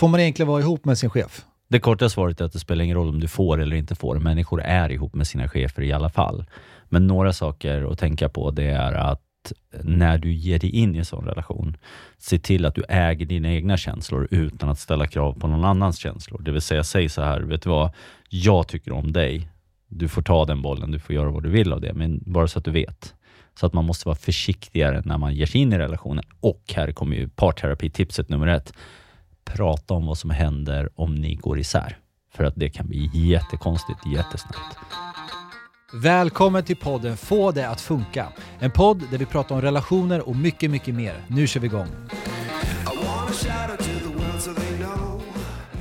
Får man egentligen vara ihop med sin chef? Det korta svaret är att det spelar ingen roll om du får eller inte får. Människor är ihop med sina chefer i alla fall. Men några saker att tänka på det är att när du ger dig in i en sån relation, se till att du äger dina egna känslor utan att ställa krav på någon annans känslor. Det vill säga, säg så här, vet du vad? Jag tycker om dig. Du får ta den bollen, du får göra vad du vill av det, men bara så att du vet. Så att man måste vara försiktigare när man ger sig in i relationen. Och här kommer ju parterapi-tipset nummer ett. Prata om vad som händer om ni går isär. För att det kan bli jättekonstigt jättesnabbt. Välkommen till podden Få det att funka. En podd där vi pratar om relationer och mycket, mycket mer. Nu kör vi igång.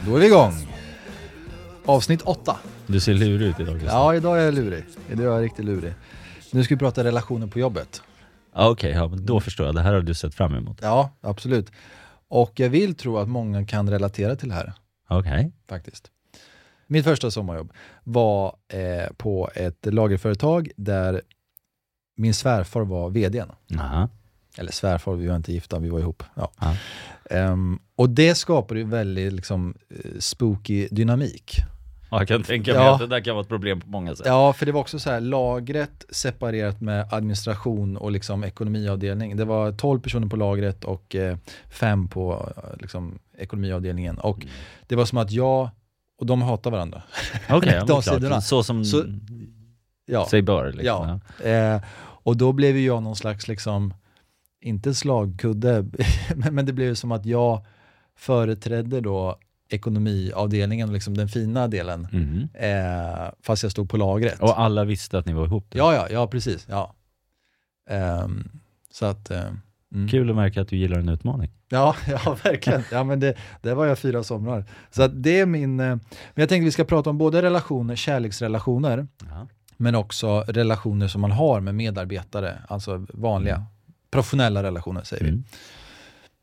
Då är vi igång. Avsnitt 8. Du ser lurig ut idag Christian. Ja, idag är jag lurig. Idag är jag riktigt lurig. Nu ska vi prata relationer på jobbet. Ja, Okej, ja, men då förstår jag. Det här har du sett fram emot. Ja, absolut. Och jag vill tro att många kan relatera till det här, Okej. faktiskt. Mitt första sommarjobb var eh, på ett lagerföretag där min svärfar var VDn. Aha. Eller svärfar, vi var inte gifta, vi var ihop. Ja. Ehm, och det skapade ju väldigt liksom, eh, spooky dynamik. Ja, jag kan tänka mig Ja. att det där kan vara ett problem på många sätt. Ja, för det var också så här, lagret separerat med administration och liksom ekonomiavdelning. Det var 12 personer på lagret och eh, fem på eh, liksom, ekonomiavdelningen. Och Mm. det var som att jag, och de hatar varandra. Okej, ja, de sidorna. Så som Så- Ja. sig bör. Liksom. Ja. Eh, och då blev ju jag någon slags, liksom, inte slagkudde, men men det blev ju som att jag företrädde då ekonomiavdelningen, liksom den fina delen, Mhm. eh, fast jag stod på lagret. Och alla visste att ni var ihop? Ja, ja, ja precis. Ja. Ehm, så att... eh, mm. Kul att märka att du gillar en utmaning. Ja, ja, verkligen. Ja, men det, det var jag fyra somrar. Så att det är min... eh, Men jag tänkte vi ska prata om både relationer, kärleksrelationer, Ja. men också relationer som man har med medarbetare, alltså vanliga, professionella relationer säger vi. Mm.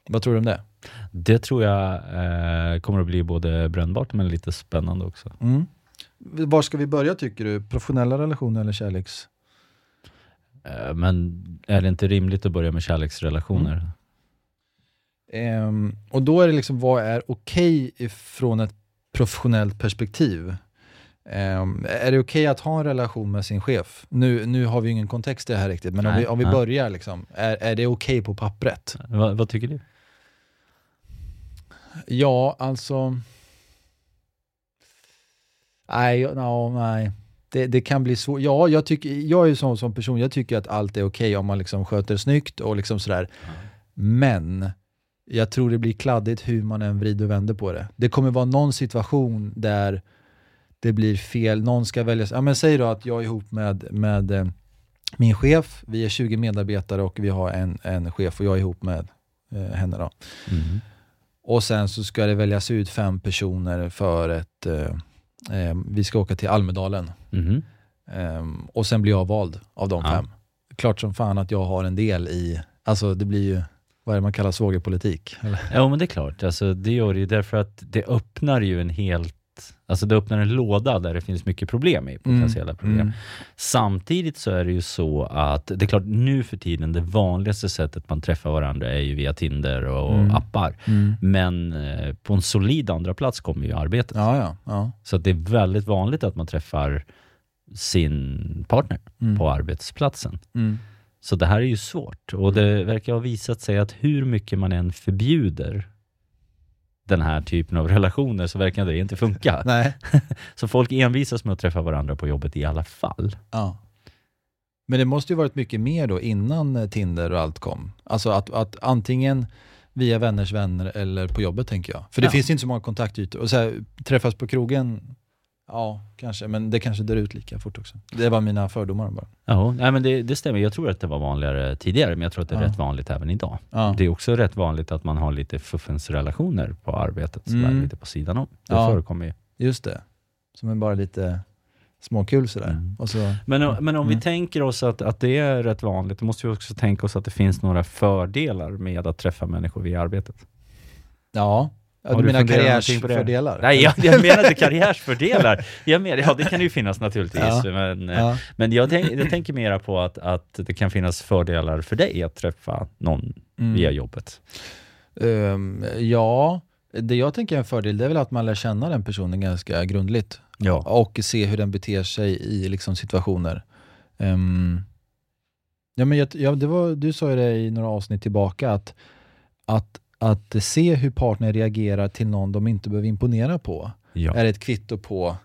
Vad tror du om det? Det tror jag eh, kommer att bli både brännbart men lite spännande också. Mm. Var ska vi börja tycker du? Professionella relationer eller kärleks... Eh, men är det inte rimligt att börja med kärleksrelationer? Ehm, och då är det liksom, vad är okej ifrån ett professionellt perspektiv? Ehm, är det okej att ha en relation med sin chef? Nu, nu har vi ingen kontext i det här riktigt, men om Nej, vi, om vi nej. börjar, liksom, är, är det okej på pappret? Va, vad tycker du? Ja, alltså... Nej, no, nej. Det, det kan bli svårt. Ja, jag, tycker, jag är ju sån som person, jag tycker att allt är okej om man liksom sköter det snyggt och liksom sådär. Men jag tror det blir kladdigt hur man än vrider och vänder på det. Det kommer vara någon situation där det blir fel, någon ska välja. Ja, men säg då att jag är ihop med, med eh, min chef, vi är 20 medarbetare och vi har en, en chef och jag är ihop med eh, henne. Då. Mm. Och sen så ska det väljas ut fem personer för ett, eh, eh, vi ska åka till Almedalen. Mhm. Ehm, och sen blir jag vald av de Ja. fem. Klart som fan att jag har en del i, alltså det blir ju, vad är det man kallar svågerpolitik? Eller? Ja men det är klart, alltså, det gör det ju därför att det öppnar ju en helt Alltså det öppnar en låda där det finns mycket problem i, potentiella problem. Mm. Samtidigt så är det ju så att, det är klart nu för tiden, det vanligaste sättet man träffar varandra är ju via Tinder och Mm. appar. Mm. Men eh, på en solid andra plats kommer ju arbetet. Ja, ja. ja. Så att det är väldigt vanligt att man träffar sin partner Mm. på arbetsplatsen. Mm. Så det här är ju svårt och det verkar ha visat sig att hur mycket man än förbjuder den här typen av relationer så verkar det inte funka. Nej. Så folk envisas med att träffa varandra på jobbet i alla fall. Ja. Men det måste ju varit mycket mer då innan eh, Tinder och allt kom. Alltså att, att antingen via vänners vänner eller på jobbet tänker jag. För det Ja. finns inte så många kontaktytor. Och så här, träffas på krogen, ja kanske, men det kanske dör ut lika fort också. Det var mina fördomar bara. Ja, nej, men det, det stämmer. Jag tror att det var vanligare tidigare, men jag tror att det är Ja. rätt vanligt även idag. Ja. Det är också rätt vanligt att man har lite fuffensrelationer på arbetet, som Mm. lite på sidan om. Det Ja. förekommer ju. Just det. Som är bara lite småkul sådär. Mm. Så, Men, o- men om vi Mm. tänker oss att, att det är rätt vanligt, då måste vi också tänka oss att det finns några fördelar med att träffa människor via arbetet. ja, ja du du menar karriärsfördelar? Nej, jag, jag menar inte karriärsfördelar. Jag menar, ja, det kan ju finnas naturligtvis. Ja. Men, Ja. men jag, tänk, jag tänker mera på att, att det kan finnas fördelar för dig att träffa någon Mm. via jobbet. Ehm, ja, Det jag tänker är en fördel, det är väl att man lär känna den personen ganska grundligt. Ja. Och se hur den beter sig i liksom, situationer. Ehm, ja, men jag, ja, det var, du sa ju det i några avsnitt tillbaka, att, att, att se hur partner reagerar till någon de inte behöver imponera på, Ja. är ett kvitto på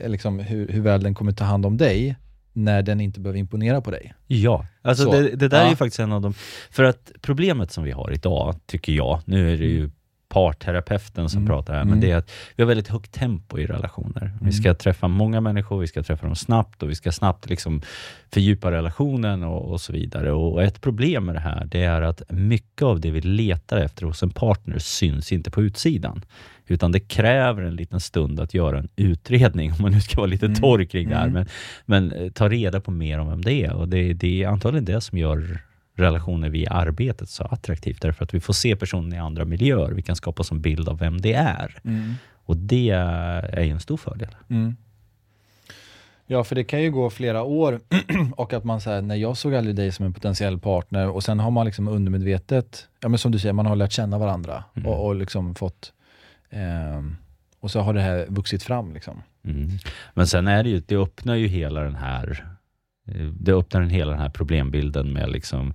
eh, liksom, hur, hur väl den kommer ta hand om dig, när den inte behöver imponera på dig. Ja, alltså Så. det, det där är Ja. ju faktiskt en av de... För att problemet som vi har idag, tycker jag, nu är det ju parterapeuten som Mm. pratar här, Mm. men det är att vi har väldigt högt tempo i relationer. Vi ska träffa många människor, vi ska träffa dem snabbt och vi ska snabbt liksom fördjupa relationen och, och så vidare. Och ett problem med det här, det är att mycket av det vi letar efter hos en partner syns inte på utsidan. Utan det kräver en liten stund att göra en utredning, om man nu ska vara lite Mm. torr kring det här. Mm. Men, men eh, ta reda på mer om vem det är. Och det, det är antagligen det som gör relationer via arbetet så attraktivt. Därför att vi får se personen i andra miljöer. Vi kan skapa oss en bild av vem det är. Och det är ju en stor fördel. Mm. Ja, för det kan ju gå flera år och att man säger, nej jag såg aldrig dig som en potentiell partner och sen har man liksom undermedvetet, ja men som du säger, man har lärt känna varandra Mm. och, och liksom fått, ehm, och så har det här vuxit fram liksom. Mm. Men sen är det ju, det öppnar ju hela den här eh, Eh, det öppnar en hela den här problembilden med liksom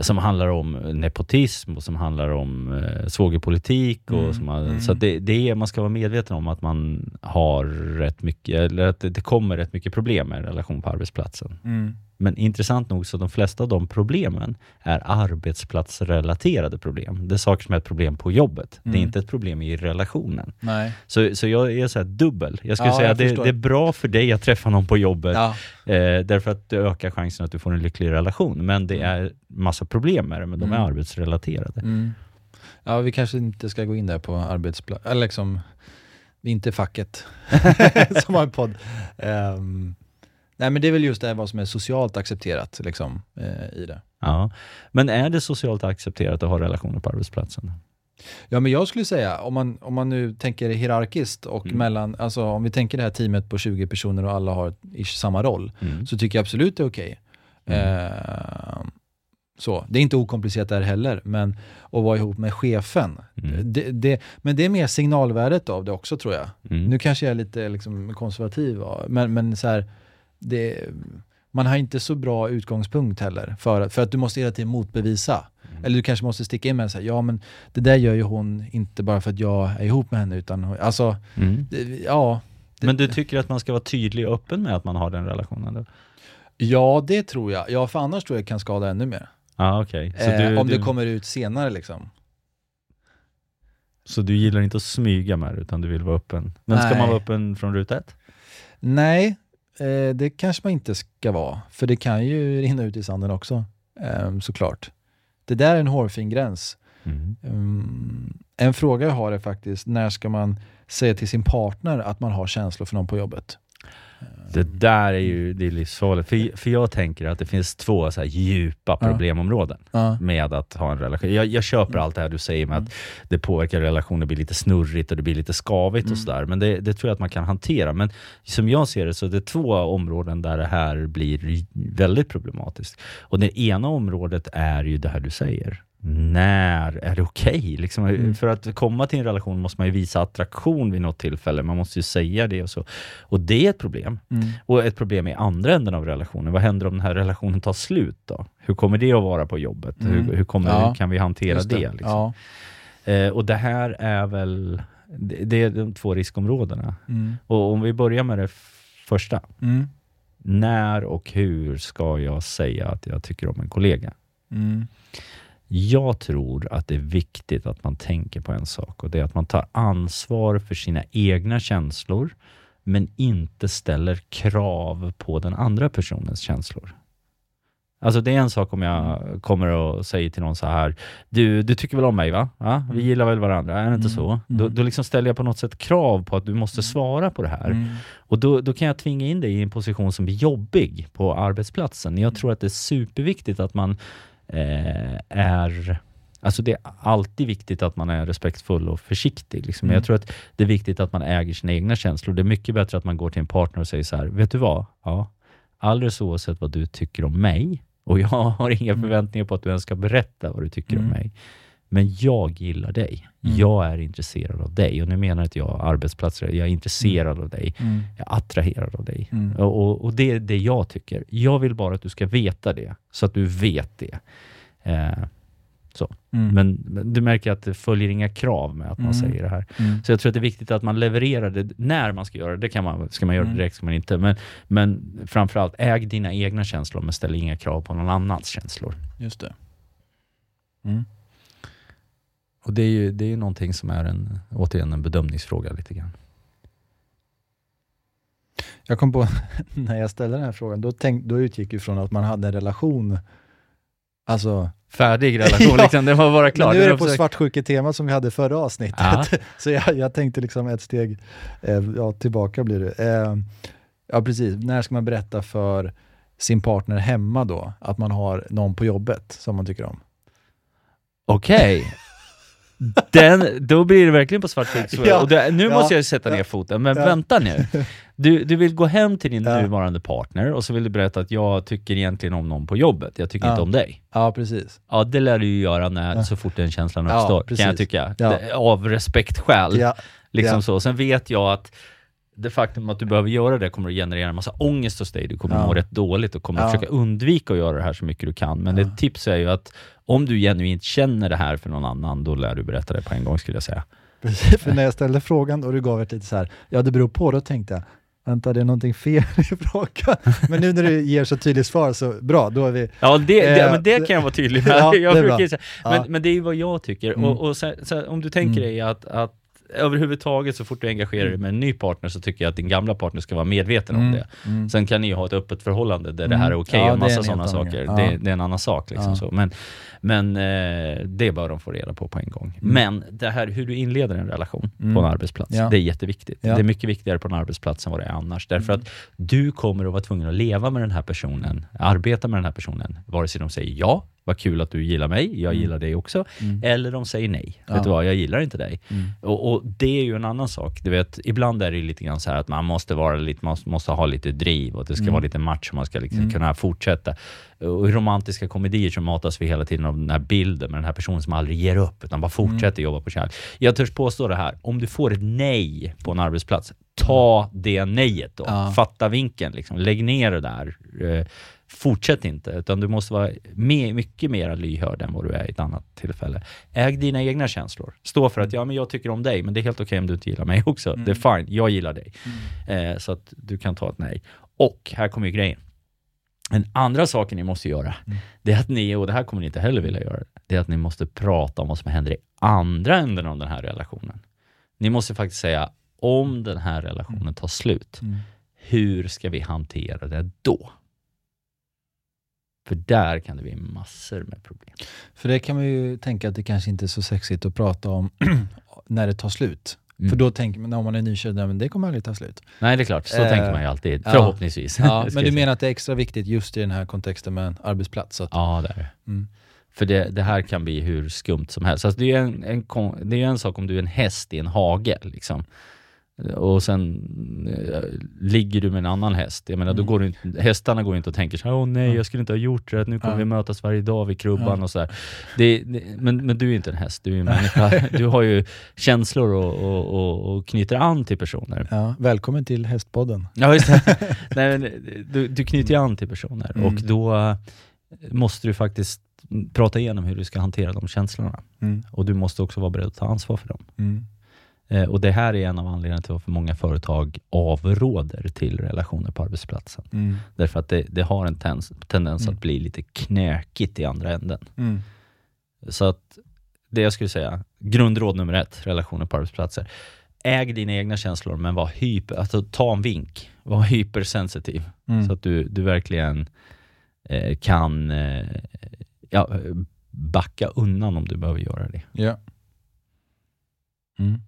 som handlar om nepotism och som handlar om eh, svågerpolitik. Och Mm, som mm. Så det, det är, man ska vara medveten om att man har rätt mycket, eller att det, det kommer rätt mycket problem med en relation på arbetsplatsen. Men intressant nog så de flesta av de problemen är arbetsplatsrelaterade problem. Det är saker som är ett problem på jobbet. Det är Mm. inte ett problem i relationen. Nej. Så, så jag är så dubbel. Jag skulle Ja, säga att det, det är bra för dig att träffa någon på jobbet, Ja. eh, därför att det ökar chansen att du får en lycklig relation. Men det är massa problem med det, men de är Mm. arbetsrelaterade. Mm. Ja, vi kanske inte ska gå in där på arbetsplatsen, eller liksom, inte facket som har en podd. Ehm, nej men det är väl just det här vad som är socialt accepterat liksom, eh, i det. Ja. Men är det socialt accepterat att ha relationer på arbetsplatsen? Ja men jag skulle säga, om man, om man nu tänker hierarkiskt och Mm. mellan, alltså om vi tänker det här teamet på 20 personer och alla har ish samma roll, Mm. så tycker jag absolut det är okej. Mm. Eh, så. Det är inte okomplicerat där heller, men att vara ihop med chefen. Mm. Det, det, men det är mer signalvärdet av det också tror jag. Mm. Nu kanske jag är lite liksom, konservativ, men, men så här, det, man har inte så bra utgångspunkt heller, för, att- för att du måste hela tiden motbevisa. Mm. Eller du kanske måste sticka in med att ja men det där gör ju hon inte bara för att jag är ihop med henne, utan hon- alltså, Mm. det, ja. Men du tycker att man ska vara tydlig och öppen med att man har den relationen? Då? Ja, det tror jag. Ja, för annars tror jag det kan skada ännu mer. Ja, okej. Så, Eh, du, om du, det kommer ut senare liksom. så du gillar inte att smyga med det, utan du vill vara öppen? Men ska Nej. man vara öppen från ruta ett? Nej, eh, det kanske man inte ska vara. För det kan ju rinna ut i sanden också, eh, såklart. Det där är en hårfin gräns. Mm. Mm, en fråga jag har är faktiskt, när ska man säga till sin partner att man har känslor för någon på jobbet? Det där är ju det är livsfarligt. För, för jag tänker att det finns två så här djupa problemområden Ja. med att ha en relation. Jag, jag köper allt det här du säger med att det påverkar relationer, det blir lite snurrigt och det blir lite skavigt Mm. och sådär. Men det, det tror jag att man kan hantera. Men som jag ser det så är det två områden där det här blir väldigt problematiskt. Och det ena området är ju det här du säger. När är det okej? Liksom, Mm. För att komma till en relation måste man ju visa attraktion vid något tillfälle. Man måste ju säga det och så. Och det är ett problem. Mm. Och ett problem i andra änden av relationen. Vad händer om den här relationen tar slut då? Hur kommer det att vara på jobbet? Mm. Hur, hur, kommer, Ja, hur kan vi hantera Just det? liksom? Ja. eh, och det här är väl, det, det är de två riskområdena. Mm. Och om vi börjar med det första. Mm. När och hur ska jag säga att jag tycker om en kollega? Mm. Jag tror att det är viktigt att man tänker på en sak och det är att man tar ansvar för sina egna känslor men inte ställer krav på den andra personens känslor. Alltså det är en sak om jag kommer och säger till någon så här, du, du tycker väl om mig va? Ja, vi gillar väl varandra, är det inte Mm. så? Mm. Då, då liksom ställer jag på något sätt krav på att du måste svara på det här. Mm. Och då, då kan jag tvinga in dig i en position som blir jobbig på arbetsplatsen. Jag tror att det är superviktigt att man eh, är Alltså det är alltid viktigt att man är respektfull och försiktig. Liksom. Mm. Jag tror att det är viktigt att man äger sina egna känslor. Det är mycket bättre att man går till en partner och säger så här, vet du vad? Ja, alldeles oavsett vad du tycker om mig, och jag har inga Mm. förväntningar på att du ens ska berätta vad du tycker om Mm. mig. Men jag gillar dig. Mm. Jag är intresserad av dig. Och nu menar inte jag arbetsplatser, jag är intresserad av dig. Mm. Jag är attraherad av dig. Mm. Och, och, det är det jag tycker. Jag vill bara att du ska veta det, så att du vet det. Eh, Mm. men, du märker att det följer inga krav med att man Mm. säger det här. Mm. Så jag tror att det är viktigt att man levererar det när man ska göra det. Det kan man, ska man göra det Mm. direkt ska man inte. Men, men framförallt, äg dina egna känslor men ställ inga krav på någon annans känslor. Just det. Och det är ju det är ju någonting som är en, återigen en bedömningsfråga lite grann. Jag kom på, när jag ställde den här frågan, då, tänk, då utgick jag från att man hade en relation. Alltså, Färdig relation, Ja. liksom, det var bara klart. men nu är det på försökt- svartsjuketema som vi hade förra avsnittet. Ja. Så jag, jag tänkte liksom ett steg eh, ja, tillbaka blir det. Eh, ja, precis. När ska man berätta för sin partner hemma då, att man har någon på jobbet som man tycker om? Okej. Den, då blir det verkligen på svartvitt. så- Ja. och det, nu Ja. måste jag sätta ner foten, men Ja. vänta nu. Du, du vill gå hem till din nuvarande partner och så vill du berätta att jag tycker egentligen om någon på jobbet, jag tycker inte om dig. Ja, precis. Ja, det lär du ju göra när, så fort den känslan uppstår, kan jag tycka. Av respektskäl. Liksom så. Sen vet jag att det faktum att du behöver göra det kommer att generera en massa ångest hos dig. Du kommer Ja. att må rätt dåligt och kommer att Ja. försöka undvika att göra det här så mycket du kan. Men Ja. ett tips är ju att om du genuint känner det här för någon annan, då lär du berätta det på en gång skulle jag säga. precis. För när jag ställde frågan och du gav ett lite så här, ja det beror på, då tänkte jag, vänta det är någonting fel i frågan. Men nu när du ger så tydligt svar så bra, då är vi, Ja, det, det, Eh, men det kan jag vara tydlig med. Ja, jag det brukar säga- Ja. men, men det är ju vad jag tycker. Mm. Och, och så, så, om du tänker Mm. dig att, att överhuvudtaget så fort du engagerar dig Mm. med en ny partner så tycker jag att din gamla partner ska vara medveten om det. Mm. Sen kan ni ju ha ett öppet förhållande där det Mm. här är okej Ja, och massa sådana saker. Ja. Det, det är en annan sak. Liksom Ja. så. Men, men eh, det bör de få reda på på en gång. Mm. Men det här hur du inleder en relation Mm. på en arbetsplats, det är jätteviktigt. Det är mycket viktigare på en arbetsplats än vad det är annars. Därför Mm. att du kommer att vara tvungen att leva med den här personen, arbeta med den här personen, vare sig de säger ja, vad kul att du gillar mig, jag Mm. gillar dig också, Mm. eller de säger nej. Ja. Vet du vad, jag gillar inte dig. Mm. Och, och det är ju en annan sak. Du vet, ibland är det lite grann så här att man måste, vara lite, man måste ha lite driv och det ska Mm. vara lite match och man ska liksom Mm. kunna fortsätta. Och I romantiska komedier så matas vi hela tiden av den här bilden med den här personen som aldrig ger upp utan bara fortsätter jobba på kärlek. Jag törs påstå det här, om du får ett nej på en arbetsplats, ta det nejet då. Ja. Fatta vinkeln, liksom. lägg ner det där. Fortsätt inte, utan du måste vara mer, mycket mer lyhörd än vad du är i ett annat tillfälle. Äg dina egna känslor. Stå för att ja, men jag tycker om dig, men det är helt okej om du inte gillar mig också. Mm. Det är fine, jag gillar dig. Eh, så att du kan ta ett nej. Och här kommer ju grejen. Den andra saken ni måste göra, Mm. det är att ni, och det här kommer ni inte heller vilja göra, det är att ni måste prata om vad som händer i andra änden av den här relationen. Ni måste faktiskt säga, om den här relationen tar slut, Mm. hur ska vi hantera det då? För där kan det bli massor med problem. För det kan man ju tänka att det kanske inte är så sexigt att prata om när det tar slut. Mm. För då tänker man, om man är nykär, nej, men det kommer aldrig ta slut. Nej, det är klart. Så Eh, tänker man ju alltid. Förhoppningsvis. Ja, men du menar att det är extra viktigt just i den här kontexten med en arbetsplats? Att, Ja, det är det. mm. För det, det här kan bli hur skumt som helst. Alltså det, är en, en, kon- det är en sak om du är en häst i en hage. Liksom. Och sen eh, ligger du med en annan häst. Jag menar, då Mm. går du inte, hästarna går inte och tänker så här, åh nej, Ja. jag skulle inte ha gjort det, nu kommer Ja. vi mötas varje dag vid krubban Ja. och så här. Det, det, men, men du är inte en häst, du är en människa. Du har ju känslor och, och, och, och knyter an till personer. ja, välkommen till Hästpodden. Ja, just det. Nej, men du, du knyter an till personer Mm. och då eh, måste du faktiskt prata igenom hur du ska hantera de känslorna. Mm. Och du måste också vara beredd att ta ansvar för dem. Eh, och det här är en av anledningarna till varför många företag avråder till relationer på arbetsplatsen. Mm. Därför att det, det har en tens, tendens Mm. att bli lite knökigt i andra änden. Mm. Så att det jag skulle säga, grundråd nummer ett, relationer på arbetsplatser. Äg dina egna känslor men var hyper, alltså ta en vink. Var hypersensitiv. Mm. Så att du, du verkligen eh, kan eh, ja, backa undan om du behöver göra det. Ja. Mm.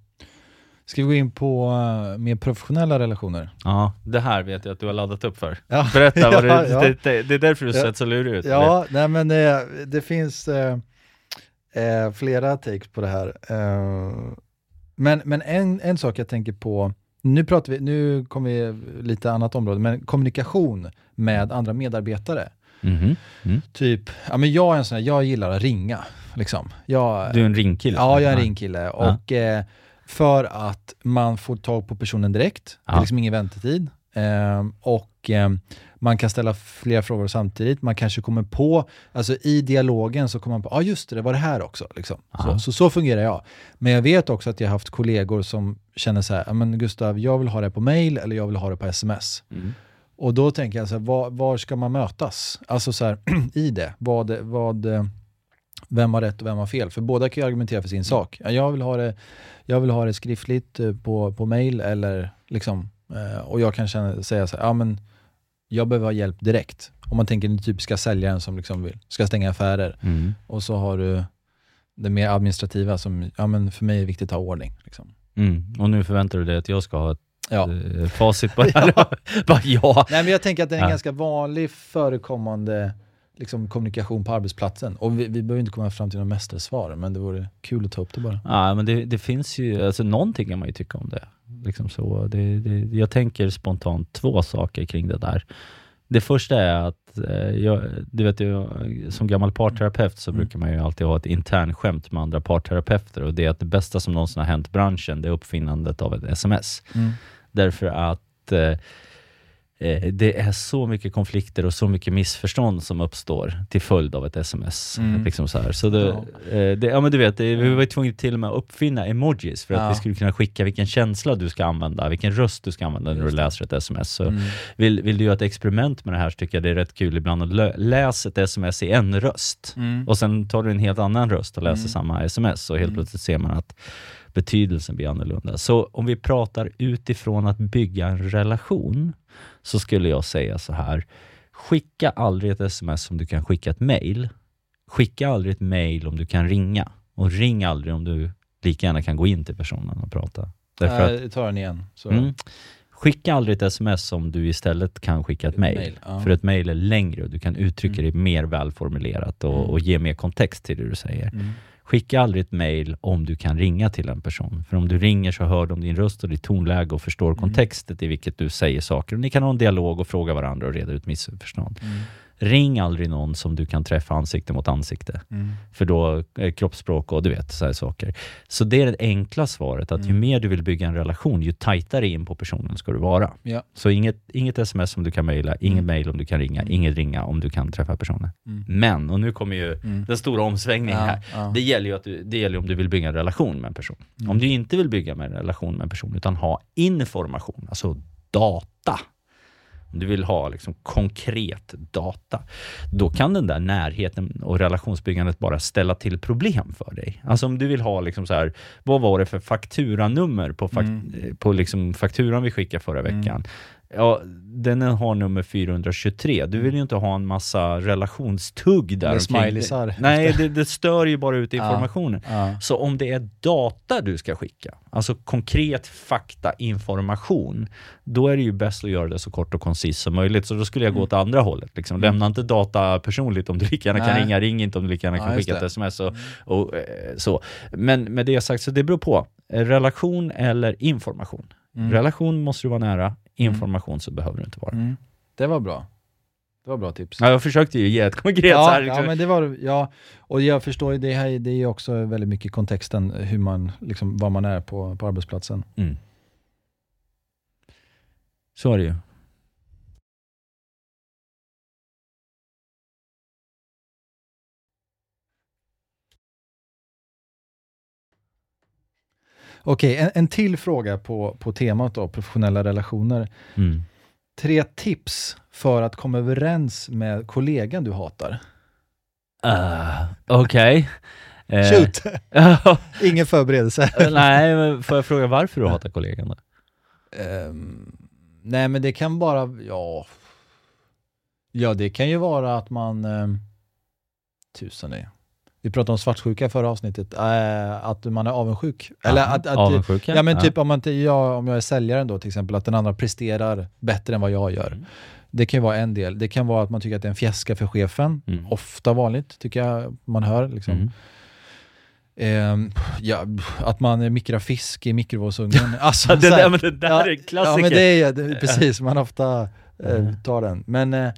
Ska vi gå in på uh, mer professionella relationer? Ja, det här vet jag att du har laddat upp för. Ja. Berätta, vad det, ja. det, det, det är därför du Ja. sett så lurig ut. Ja, nej men det, det finns eh, eh, flera takes på det här. Eh, men men en, en sak jag tänker på, nu pratar vi, nu kommer vi lite annat område, men kommunikation med andra medarbetare. Mhm. Mm. Typ, ja men jag är en sån här, jag gillar att ringa. Liksom. Jag, Du är en ringkille? Ja, jag är en ringkille. Och eh, för att man får tag på personen direkt, det är Ja. liksom ingen väntetid. Eh, och eh, man kan ställa flera frågor samtidigt. Man kanske kommer på, alltså i dialogen så kommer man på, ja ah, just det, det var det här också. Liksom. Så, Ja. så, så fungerar jag. Men jag vet också att jag har haft kollegor som känner så här, "Ja, men Gustav, jag vill ha det på mail eller jag vill ha det på sms. Mm. Och då tänker jag så här, var, var ska man mötas? Alltså så här, i det, vad, vad, eh, vem har rätt och vem har fel? För båda kan ju argumentera för sin sak. Ja, Jag vill ha det, jag vill ha det skriftligt eh, på, på mail eller liksom, eh, och jag kan känna, säga så här, ja men jag behöver ha hjälp direkt. Om man tänker den typiska säljaren som liksom vill, ska stänga affärer Mm. och så har du det mer administrativa som, ja men för mig är viktigt att ha ordning. Liksom. Mm. Och nu förväntar du dig att jag ska ha ett Ja. eh, facit på det här? Bara ja. Nej men jag tänker att det är en Ja. ganska vanlig förekommande liksom, kommunikation på arbetsplatsen. Och vi, vi behöver inte komma fram till några mästersvar, men det vore kul att ta upp det bara. Ja, men det, det finns ju, alltså någonting kan man ju tycka om det. Liksom så. Det, det, jag tänker spontant två saker kring det där. Det första är att, eh, jag, du vet, jag, som gammal parterapeut så Mm. brukar man ju alltid ha ett internskämt med andra parterapeuter och det är att det bästa som någonsin har hänt branschen, det är uppfinnandet av ett sms. Därför att eh, det är så mycket konflikter och så mycket missförstånd som uppstår till följd av ett sms. Mm. Liksom så här. Så det, eh, det, ja, men du vet, vi var tvungna till och med att uppfinna emojis för att Ja. vi skulle kunna skicka vilken känsla du ska använda, vilken röst du ska använda när du läser ett sms. Så Mm. vill, vill du göra ett experiment med det här så tycker jag det är rätt kul ibland att läsa ett sms i en röst Mm. och sen tar du en helt annan röst och läser Mm. samma sms och helt Mm. plötsligt ser man att betydelsen blir annorlunda. Så om vi pratar utifrån att bygga en relation så skulle jag säga så här. Skicka aldrig ett sms om du kan skicka ett mail. Skicka aldrig ett mail om du kan ringa. Och ring aldrig om du lika gärna kan gå in till personen och prata. Därför att, ta den igen. Mm, skicka aldrig ett sms om du istället kan skicka ett mail. Mail, ja. För ett mail är längre och du kan uttrycka Mm. dig mer välformulerat och, Mm. och ge mer kontext till det du säger. Mm. Skicka aldrig ett mail om du kan ringa till en person. För om du ringer så hör de din röst och ditt tonläge och förstår Mm. kontextet i vilket du säger saker. Och ni kan ha en dialog och fråga varandra och reda ut missförstånd. Mm. Ring aldrig någon som du kan träffa ansikte mot ansikte. Mm. För då är kroppsspråk och du vet, så här saker. Så det är det enkla svaret, att ju Mm. mer du vill bygga en relation, ju tajtare in på personen ska du vara. Ja. Så inget, inget sms om du kan mejla, inget Mm. mail om du kan ringa, Mm. inget ringa om du kan träffa personen. Mm. Men, och nu kommer ju Mm. den stora omsvängningen här. Ja, ja. Det gäller ju att du, det gäller om du vill bygga en relation med en person. Om du inte vill bygga en relation med en person, utan ha information, alltså data. Om du vill ha liksom konkret data, då kan den där närheten och relationsbyggandet bara ställa till problem för dig. Alltså om du vill ha, liksom så här, vad var det för fakturanummer på, fak- Mm. på liksom fakturan vi skickade förra Mm. Ja, den har nummer 423. Du vill ju inte ha en massa relationstugg där Med smileysar. Nej, det, det stör ju bara ut Ja. informationen. Ja. Så om det är data du ska skicka, alltså konkret fakta, information, då är det ju bäst att göra det så kort och koncist som möjligt. Så då skulle jag gå Mm. åt andra hållet. Liksom. Mm. Lämna inte data personligt om du lika gärna kan Nej. ringa, ring inte om du lika gärna Ja, kan skicka ett sms. Och, och, eh, så. Men med det sagt, så det beror på. Relation eller information. Mm. Relation måste du vara nära, information så behöver du inte vara. Mm. Det var bra. Det var bra tips. Ja, jag försökte ju ge ett konkret så Ja, här, ja, liksom. men det var ja, och jag förstår ju, det här det är också väldigt mycket kontexten, hur man, liksom, var man är på, på arbetsplatsen. Mm. Så är det ju. Okej, en, en till fråga på, på temat då, professionella relationer. Mm. Tre tips för att komma överens med kollegan du hatar. Uh, Okej. Eh, Shoot! ja, Ingen förberedelse. Nej, men får jag fråga varför du hatar kollegan då? Ehm, nej men det kan bara, ja, ja det kan ju vara att man, um, tusan är. Vi pratade om svartsjuka i förra avsnittet, eh, att man är avundsjuk. Eller att, att Avundsjuka? ja men typ om, man, jag, om jag är säljaren då till exempel, att den andra presterar bättre än vad jag gör. Mm. Det kan ju vara en del. Det kan vara att man tycker att det är en fjäska för chefen. Mm. Ofta vanligt tycker jag man hör. Liksom. Mm. Ehm, ja, att man mikrar fisk i mikrovågsugnen. Alltså, Ja, det, där, men det där ja, är en klassiker. Ja, men det är det, precis, man ofta eh, Mm. tar den. Men eh,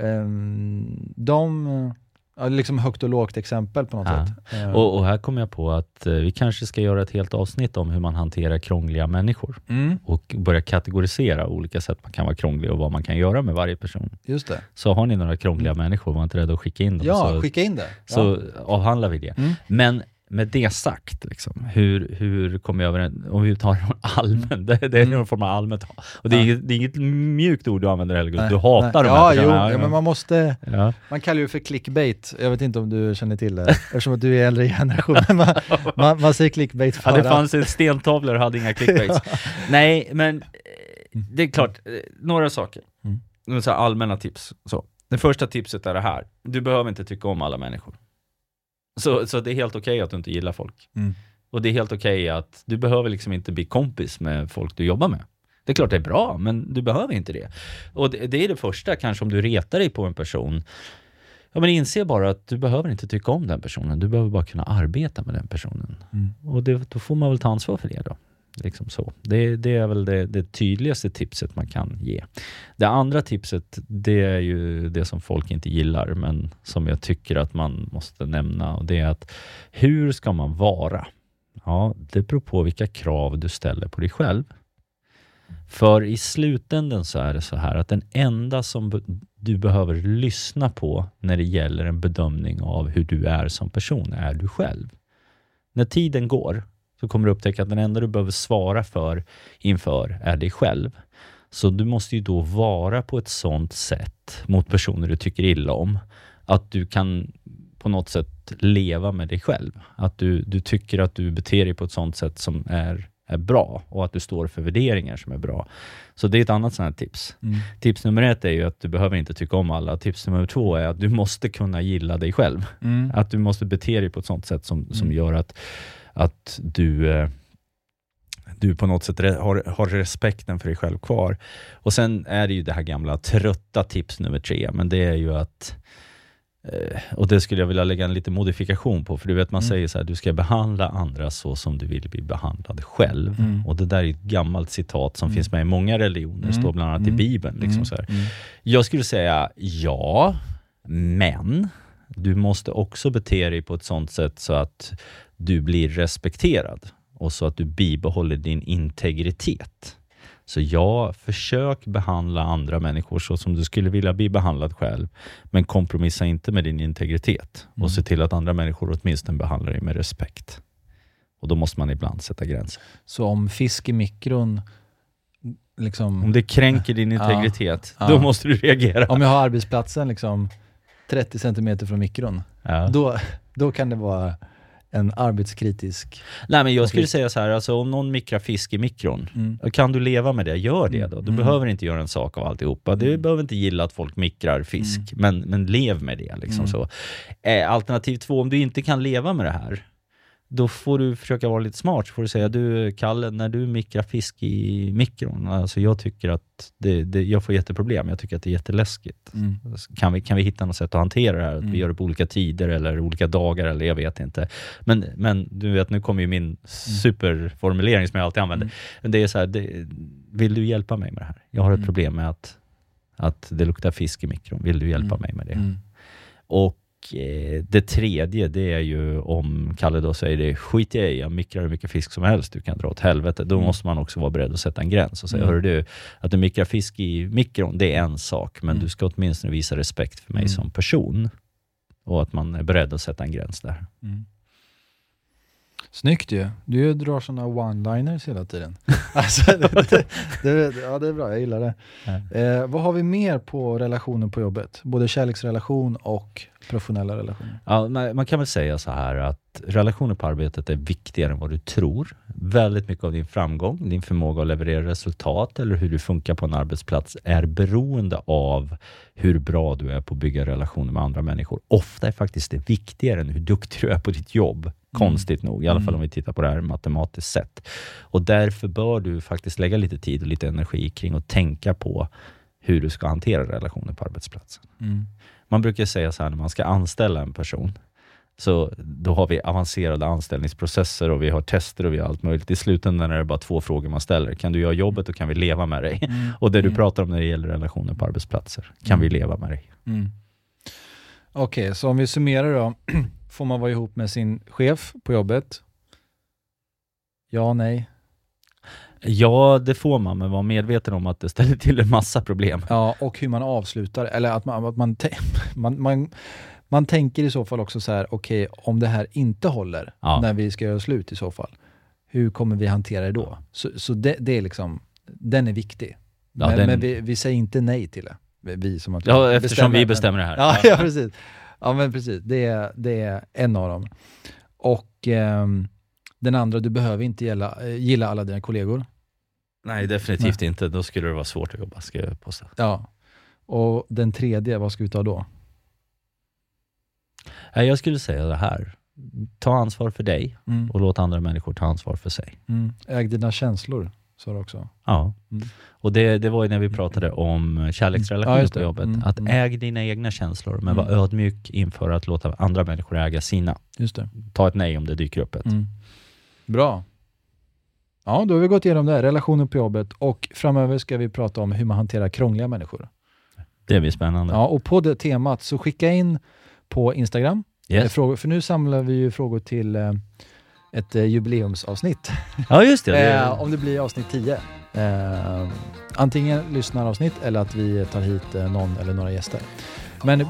ehm, de, Ja, liksom högt och lågt exempel på något Ja. sätt. Och, och här kommer jag på att eh, vi kanske ska göra ett helt avsnitt om hur man hanterar krångliga människor mm, och börja kategorisera olika sätt man kan vara krånglig och vad man kan göra med varje person. just det. Så har ni några krångliga människor, var inte rädda att skicka in dem. Ja, så, skicka in det. så avhandlar vi det. Mm. Men med det sagt, liksom, hur, hur kommer jag överens, om vi tar det allmänt, det, det är någon form av allmänt, och det är, Ja. det är inget mjukt ord du använder heller, du hatar nej. de Ja, här jo, personerna. ja, men man måste... ja. Man kallar det för clickbait. Jag vet inte om du känner till det, eftersom att du är äldre generation. Men man, man, man säger clickbait för Ja, det att- fanns en stentavlor och hade inga clickbaits. Nej, men eh, det är klart, eh, några saker. Mm. Så allmänna tips. Så. Det första tipset är det här, du behöver inte tycka om alla människor. Så, så det är helt okej att du inte gillar folk. Mm. Och det är helt okej att du behöver liksom inte bli kompis med folk du jobbar med. Det är klart det är bra, men du behöver inte det. Och det, det är det första, kanske om du retar dig på en person. Ja, men inse bara att du behöver inte tycka om den personen. Du behöver bara kunna arbeta med den personen. Mm. Och det, då får man väl ta ansvar för det då. Liksom så. Det, det är väl det, det tydligaste tipset man kan ge. Det andra tipset, det är ju det som folk inte gillar, men som jag tycker att man måste nämna. Och det är att hur ska man vara? Ja, det beror på vilka krav du ställer på dig själv. För i slutändan så är det så här att den enda som du behöver lyssna på när det gäller en bedömning av hur du är som person är du själv. När tiden går så kommer du upptäcka att den enda du behöver svara för inför är dig själv. Så du måste ju då vara på ett sånt sätt mot personer du tycker illa om att du kan på något sätt leva med dig själv. Att du, du tycker att du beter dig på ett sånt sätt som är, är bra och att du står för värderingar som är bra. Så det är ett annat sånt här tips. Mm. Tips nummer ett är ju att du behöver inte tycka om alla. Tips nummer två är att du måste kunna gilla dig själv. Mm. Att du måste bete dig på ett sånt sätt som, som Mm. gör att, att du, eh, du på något sätt har, har respekten för dig själv kvar. Och sen är det ju det här gamla trötta tips nummer tre, men det är ju att eh, och det skulle jag vilja lägga en liten modifikation på, för du vet man Mm. säger så här, du ska behandla andra så som du vill bli behandlad själv. Mm. Och det där är ett gammalt citat som Mm. finns med i många religioner, står bland annat i Mm. Bibeln. Liksom Mm. så här. Mm. Jag skulle säga ja, men du måste också bete dig på ett sånt sätt så att du blir respekterad och så att du bibehåller din integritet. Så ja, försök behandla andra människor så som du skulle vilja bli behandlad själv, men kompromissa inte med din integritet Mm. och se till att andra människor åtminstone behandlar dig med respekt. Och då måste man ibland sätta gränser. Så om fisk i mikron, liksom, Om det kränker din integritet, Ja. då måste du reagera. om jag har arbetsplatsen liksom 30 centimeter från mikron, Ja. då, då kan det vara en arbetskritisk... Nej men jag skulle säga så här, alltså om någon mikrar fisk i mikron, Mm. kan du leva med det, gör det då. Du Mm. behöver inte göra en sak av alltihopa. Du Mm. behöver inte gilla att folk mikrar fisk, men, men lev med det. Liksom Mm. så. Eh, alternativ två, om du inte kan leva med det här, då får du försöka vara lite smart. Så får du säga, du Kalle, när du mikrar fisk i mikron, alltså jag tycker att det, det, jag får jätteproblem. Jag tycker att det är jätteläskigt. Mm. Kan vi, kan vi hitta något sätt att hantera det här? Att Mm. vi gör det på olika tider eller olika dagar eller jag vet inte. Men, men du vet, nu kommer ju min superformulering som jag alltid använder. Mm. Men det är så här, det, vill du hjälpa mig med det här? Jag har ett Mm. problem med att, att det luktar fisk i mikron. Vill du hjälpa Mm. mig med det? Mm. Och eh, det tredje, det är ju om Kalle då säger det, skit i, jag mikrar hur mycket fisk som helst, du kan dra åt helvete. Då Mm. måste man också vara beredd att sätta en gräns och säga, Mm. du, att du mikrar fisk i mikron, det är en sak, men Mm. du ska åtminstone visa respekt för mig Mm. som person. Och att man är beredd att sätta en gräns där. Mm. Snyggt ju. Du drar sådana one-liners hela tiden. alltså, det, det, det, ja, det är bra, jag gillar det. Eh, vad har vi mer på relationer på jobbet? Både kärleksrelation och professionella relationer. Ja, man man kan väl säga så här att relationer på arbetet är viktigare än vad du tror. Väldigt mycket av din framgång, din förmåga att leverera resultat eller hur du funkar på en arbetsplats är beroende av hur bra du är på att bygga relationer med andra människor. Ofta är faktiskt det viktigare än hur duktig du är på ditt jobb. Konstigt nog, i alla fall Mm. om vi tittar på det här matematiskt sett. Och därför bör du faktiskt lägga lite tid och lite energi kring att tänka på hur du ska hantera relationer på arbetsplatsen. Mm. Man brukar säga så här när man ska anställa en person, så då har vi avancerade anställningsprocesser och vi har tester och vi har allt möjligt. I slutändan är det bara två frågor man ställer. Kan du göra jobbet och kan vi leva med dig? Mm. Och det du Mm. pratar om när det gäller relationer på arbetsplatser. Kan vi Mm. leva med dig? Mm. Okej, så om vi summerar då. Får man vara ihop med sin chef på jobbet? Ja, nej. Ja, det får man, men var medveten om att det ställer till en massa problem. Ja, och hur man avslutar, eller att man, att man, man, man, man tänker i så fall också så här, okej, om det här inte håller, Ja. när vi ska göra slut i så fall, hur kommer vi hantera det då? Så, så det, det är liksom, den är viktig. Ja, men den- men vi, vi säger inte nej till det. Vi som att Ja, eftersom vi bestämmer det här. Ja, ja precis. Ja, men precis. Det är, det är en av dem. Och ehm, den andra, du behöver inte gilla, eh, gilla alla dina kollegor. Nej, definitivt inte. Då skulle det vara svårt att jobba, ska jag påstå. Ja. Och den tredje, vad ska vi ta då? Nej, Jag skulle säga det här. Ta ansvar för dig Mm. och låt andra människor ta ansvar för sig. Mm. Äg dina känslor, sa du också. Ja. Mm. Och det, det var ju när vi pratade om Ja, kärleksrelationer just på det. jobbet. Mm, Att mm. äg dina egna känslor, men Mm. var ödmjuk inför att låta andra människor äga sina. Just det. Ta ett nej om det dyker upp ett. Mm. Bra. Ja, då har vi gått igenom det. här. Relationer på jobbet och framöver ska vi prata om hur man hanterar krångliga människor. Det blir spännande. Ja, och på det temat så skicka in på Instagram eh, Yes. frågor, för nu samlar vi ju frågor till eh, ett eh, jubileumsavsnitt. Ja, just det. Eh, om det blir avsnitt 10. Eh, antingen lyssnaravsnitt eller att vi tar hit eh, någon eller några gäster. Men eh,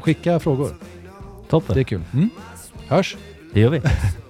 skicka frågor, toppen. det är kul. Mm. Hörs! Det gör vi.